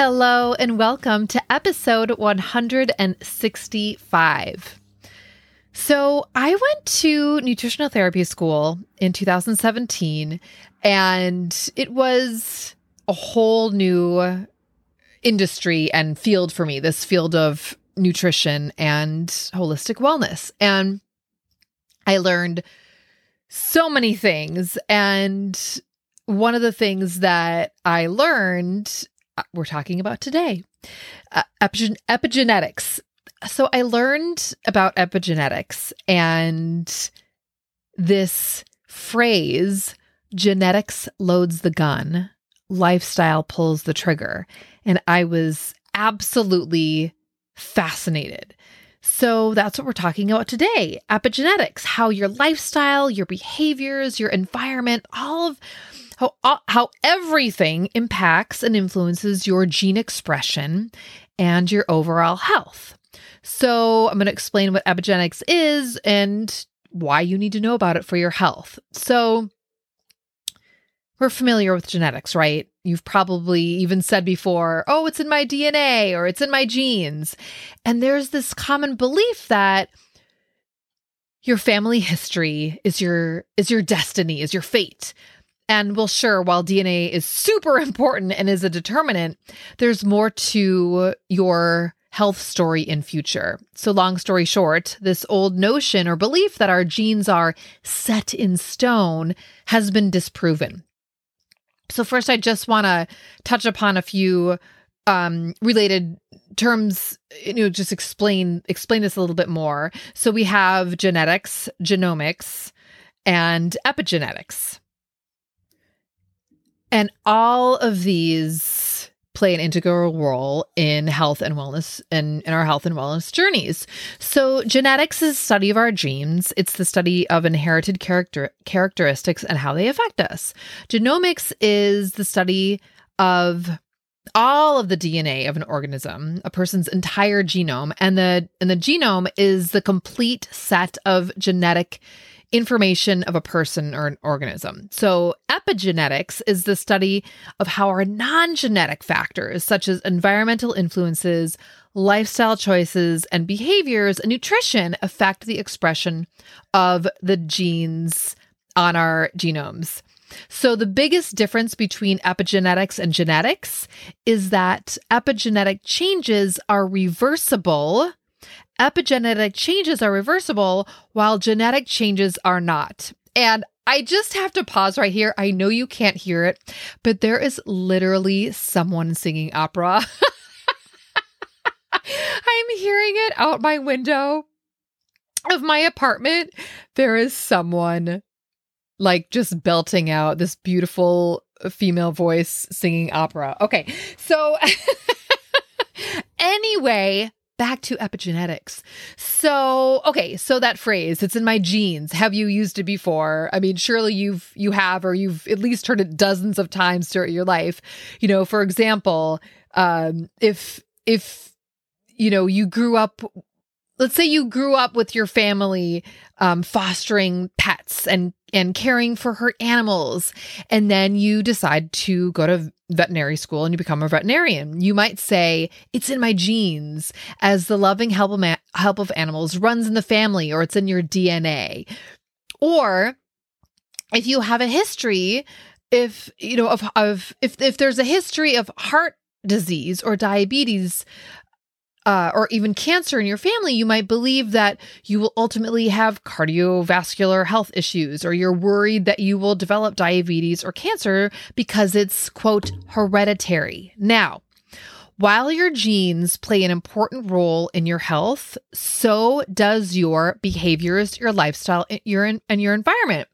Hello, and welcome to episode 165. So, I went to nutritional therapy school in 2017, and it was a whole new industry and field for me this field of nutrition and holistic wellness. And I learned so many things. And one of the things that I learned we're talking about today uh, epigen- epigenetics. So I learned about epigenetics and this phrase genetics loads the gun, lifestyle pulls the trigger. And I was absolutely fascinated. So that's what we're talking about today epigenetics, how your lifestyle, your behaviors, your environment, all of how, uh, how everything impacts and influences your gene expression and your overall health. So, I'm going to explain what epigenetics is and why you need to know about it for your health. So, we're familiar with genetics, right? You've probably even said before, oh, it's in my DNA or it's in my genes. And there's this common belief that your family history is your is your destiny, is your fate. And well, sure, while DNA is super important and is a determinant, there's more to your health story in future. So long story short, this old notion or belief that our genes are set in stone has been disproven. So first I just want to touch upon a few um, related terms you know just explain explain this a little bit more so we have genetics genomics and epigenetics and all of these play an integral role in health and wellness and in our health and wellness journeys. So genetics is study of our genes. It's the study of inherited character characteristics and how they affect us. Genomics is the study of all of the DNA of an organism, a person's entire genome, and the and the genome is the complete set of genetic information of a person or an organism. So, epigenetics is the study of how our non genetic factors, such as environmental influences, lifestyle choices, and behaviors and nutrition, affect the expression of the genes on our genomes. So, the biggest difference between epigenetics and genetics is that epigenetic changes are reversible epigenetic changes are reversible while genetic changes are not. And I just have to pause right here. I know you can't hear it, but there is literally someone singing opera. I'm hearing it out my window of my apartment. There is someone like just belting out this beautiful female voice singing opera. Okay. So anyway, back to epigenetics. So, okay, so that phrase, it's in my genes. Have you used it before? I mean, surely you've you have or you've at least heard it dozens of times throughout your life. You know, for example, um if if you know, you grew up let's say you grew up with your family um, fostering pets and and caring for her animals and then you decide to go to veterinary school and you become a veterinarian. You might say it's in my genes as the loving help of, ma- help of animals runs in the family or it's in your dna or if you have a history if you know of, of if if there's a history of heart disease or diabetes uh, or even cancer in your family, you might believe that you will ultimately have cardiovascular health issues, or you're worried that you will develop diabetes or cancer because it's, quote, hereditary. Now, while your genes play an important role in your health, so does your behaviors, your lifestyle, your and your environment.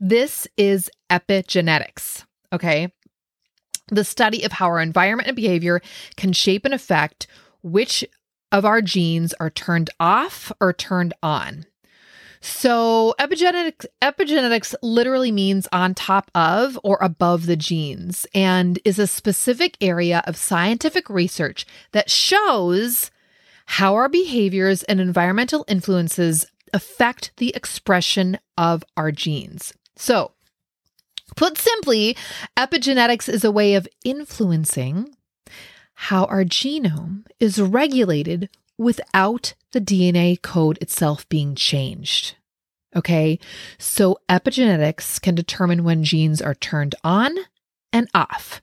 This is epigenetics. Okay. The study of how our environment and behavior can shape and affect which of our genes are turned off or turned on. So epigenetics epigenetics literally means on top of or above the genes and is a specific area of scientific research that shows how our behaviors and environmental influences affect the expression of our genes. So, put simply, epigenetics is a way of influencing how our genome is regulated without the DNA code itself being changed. Okay, so epigenetics can determine when genes are turned on and off.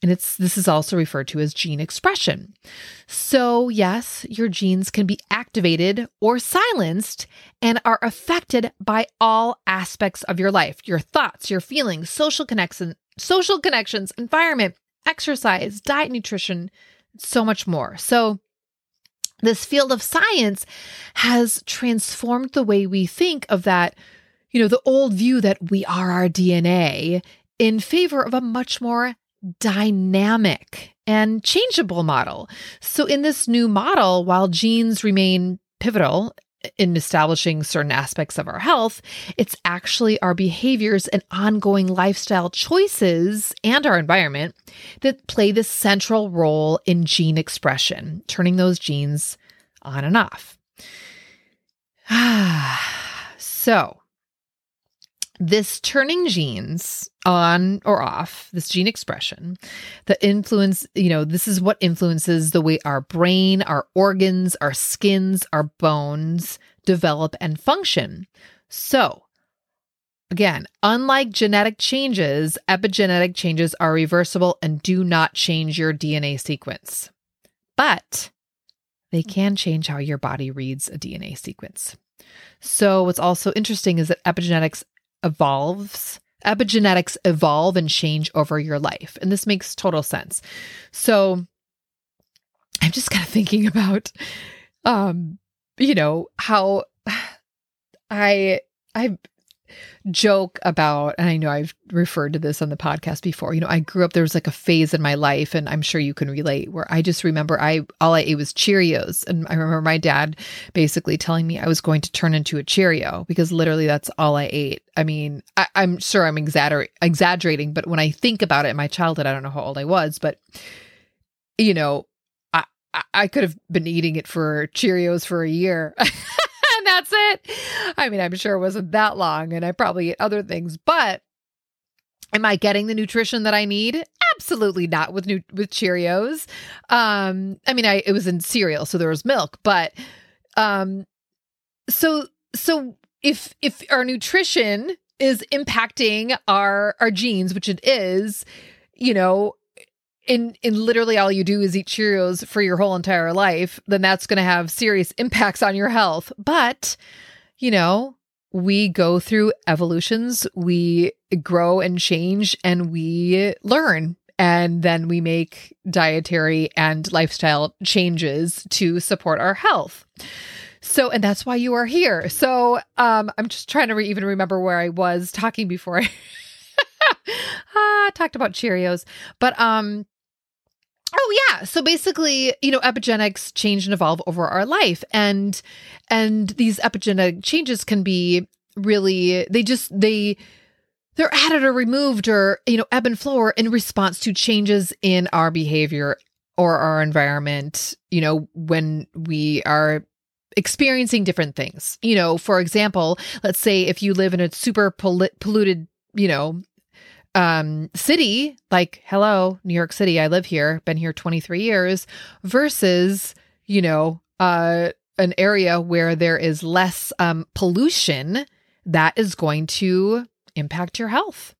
And it's this is also referred to as gene expression. So, yes, your genes can be activated or silenced and are affected by all aspects of your life, your thoughts, your feelings, social connection, social connections, environment, exercise, diet, nutrition, so much more. So, this field of science has transformed the way we think of that, you know, the old view that we are our DNA in favor of a much more dynamic and changeable model. So, in this new model, while genes remain pivotal in establishing certain aspects of our health, it's actually our behaviors and ongoing lifestyle choices and our environment that play the central role in gene expression, turning those genes on and off. so, this turning genes on or off, this gene expression, the influence, you know, this is what influences the way our brain, our organs, our skins, our bones develop and function. So, again, unlike genetic changes, epigenetic changes are reversible and do not change your DNA sequence. But they can change how your body reads a DNA sequence. So, what's also interesting is that epigenetics evolves epigenetics evolve and change over your life. And this makes total sense. So I'm just kind of thinking about um you know how I I joke about, and I know I've referred to this on the podcast before. You know, I grew up, there was like a phase in my life, and I'm sure you can relate, where I just remember I all I ate was Cheerios. And I remember my dad basically telling me I was going to turn into a Cheerio because literally that's all I ate. I mean, I, am sure I'm exagger- exaggerating, but when I think about it in my childhood, I don't know how old I was, but you know, I, I could have been eating it for Cheerios for a year. that's it. I mean, I'm sure it wasn't that long and I probably ate other things, but am I getting the nutrition that I need? Absolutely not with new with Cheerios. Um, I mean, I it was in cereal, so there was milk, but um so so if if our nutrition is impacting our our genes, which it is, you know, in in literally all you do is eat Cheerios for your whole entire life, then that's going to have serious impacts on your health. But, you know, we go through evolutions, we grow and change and we learn and then we make dietary and lifestyle changes to support our health. So, and that's why you are here. So, um, I'm just trying to re- even remember where I was talking before I ah, talked about Cheerios. But um, Oh yeah. So basically, you know, epigenetics change and evolve over our life and and these epigenetic changes can be really they just they they're added or removed or you know ebb and flow or in response to changes in our behavior or our environment, you know, when we are experiencing different things. You know, for example, let's say if you live in a super polluted, you know, um, city, like, hello, New York City, I live here, been here 23 years, versus, you know, uh, an area where there is less um, pollution, that is going to impact your health.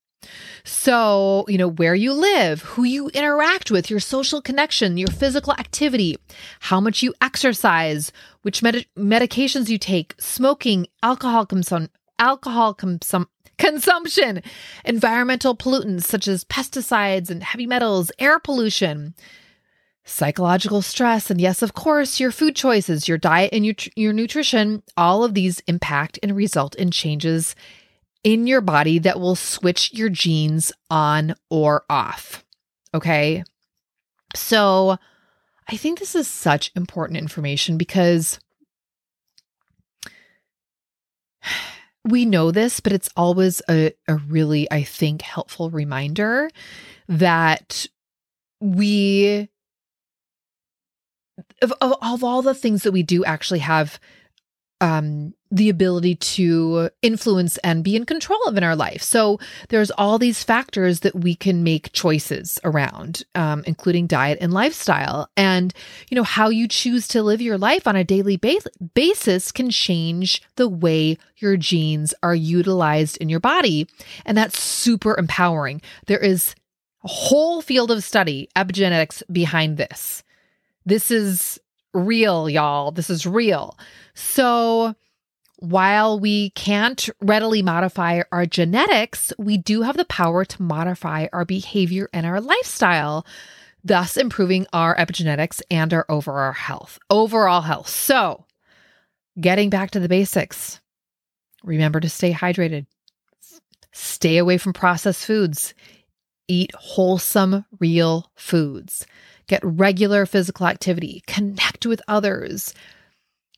So, you know, where you live, who you interact with, your social connection, your physical activity, how much you exercise, which med- medications you take, smoking, alcohol consumption, alcohol consum- consumption, environmental pollutants such as pesticides and heavy metals, air pollution, psychological stress, and yes, of course, your food choices, your diet, and your, your nutrition. All of these impact and result in changes in your body that will switch your genes on or off. Okay. So, I think this is such important information because we know this, but it's always a, a really, I think, helpful reminder that we, of, of, of all the things that we do actually have um the ability to influence and be in control of in our life. So there's all these factors that we can make choices around, um, including diet and lifestyle. And, you know, how you choose to live your life on a daily bas- basis can change the way your genes are utilized in your body. And that's super empowering. There is a whole field of study, epigenetics, behind this. This is real, y'all. This is real. So, while we can't readily modify our genetics, we do have the power to modify our behavior and our lifestyle, thus improving our epigenetics and our overall health. Overall health. So, getting back to the basics. Remember to stay hydrated. Stay away from processed foods. Eat wholesome, real foods. Get regular physical activity. Connect with others.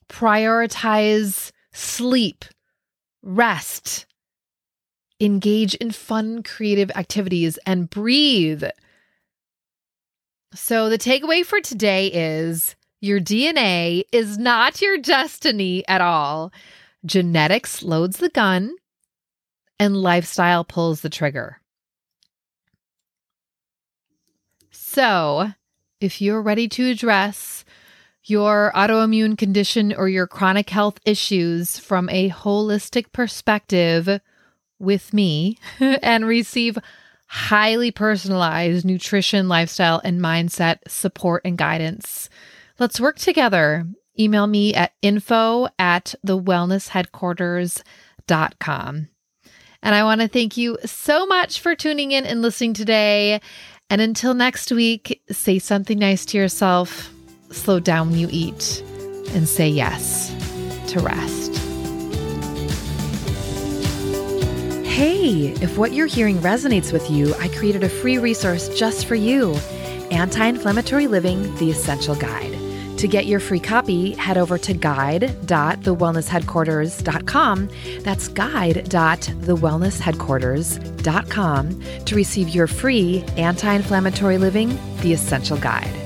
Prioritize sleep, rest, engage in fun, creative activities, and breathe. So, the takeaway for today is your DNA is not your destiny at all. Genetics loads the gun, and lifestyle pulls the trigger. So, if you're ready to address your autoimmune condition or your chronic health issues from a holistic perspective with me and receive highly personalized nutrition, lifestyle, and mindset support and guidance. Let's work together. Email me at info at thewellnessheadquarters.com. And I want to thank you so much for tuning in and listening today. And until next week, say something nice to yourself slow down when you eat, and say yes to rest. Hey, if what you're hearing resonates with you, I created a free resource just for you Anti Inflammatory Living The Essential Guide. To get your free copy, head over to guide.thewellnessheadquarters.com. That's guide.thewellnessheadquarters.com to receive your free Anti Inflammatory Living The Essential Guide.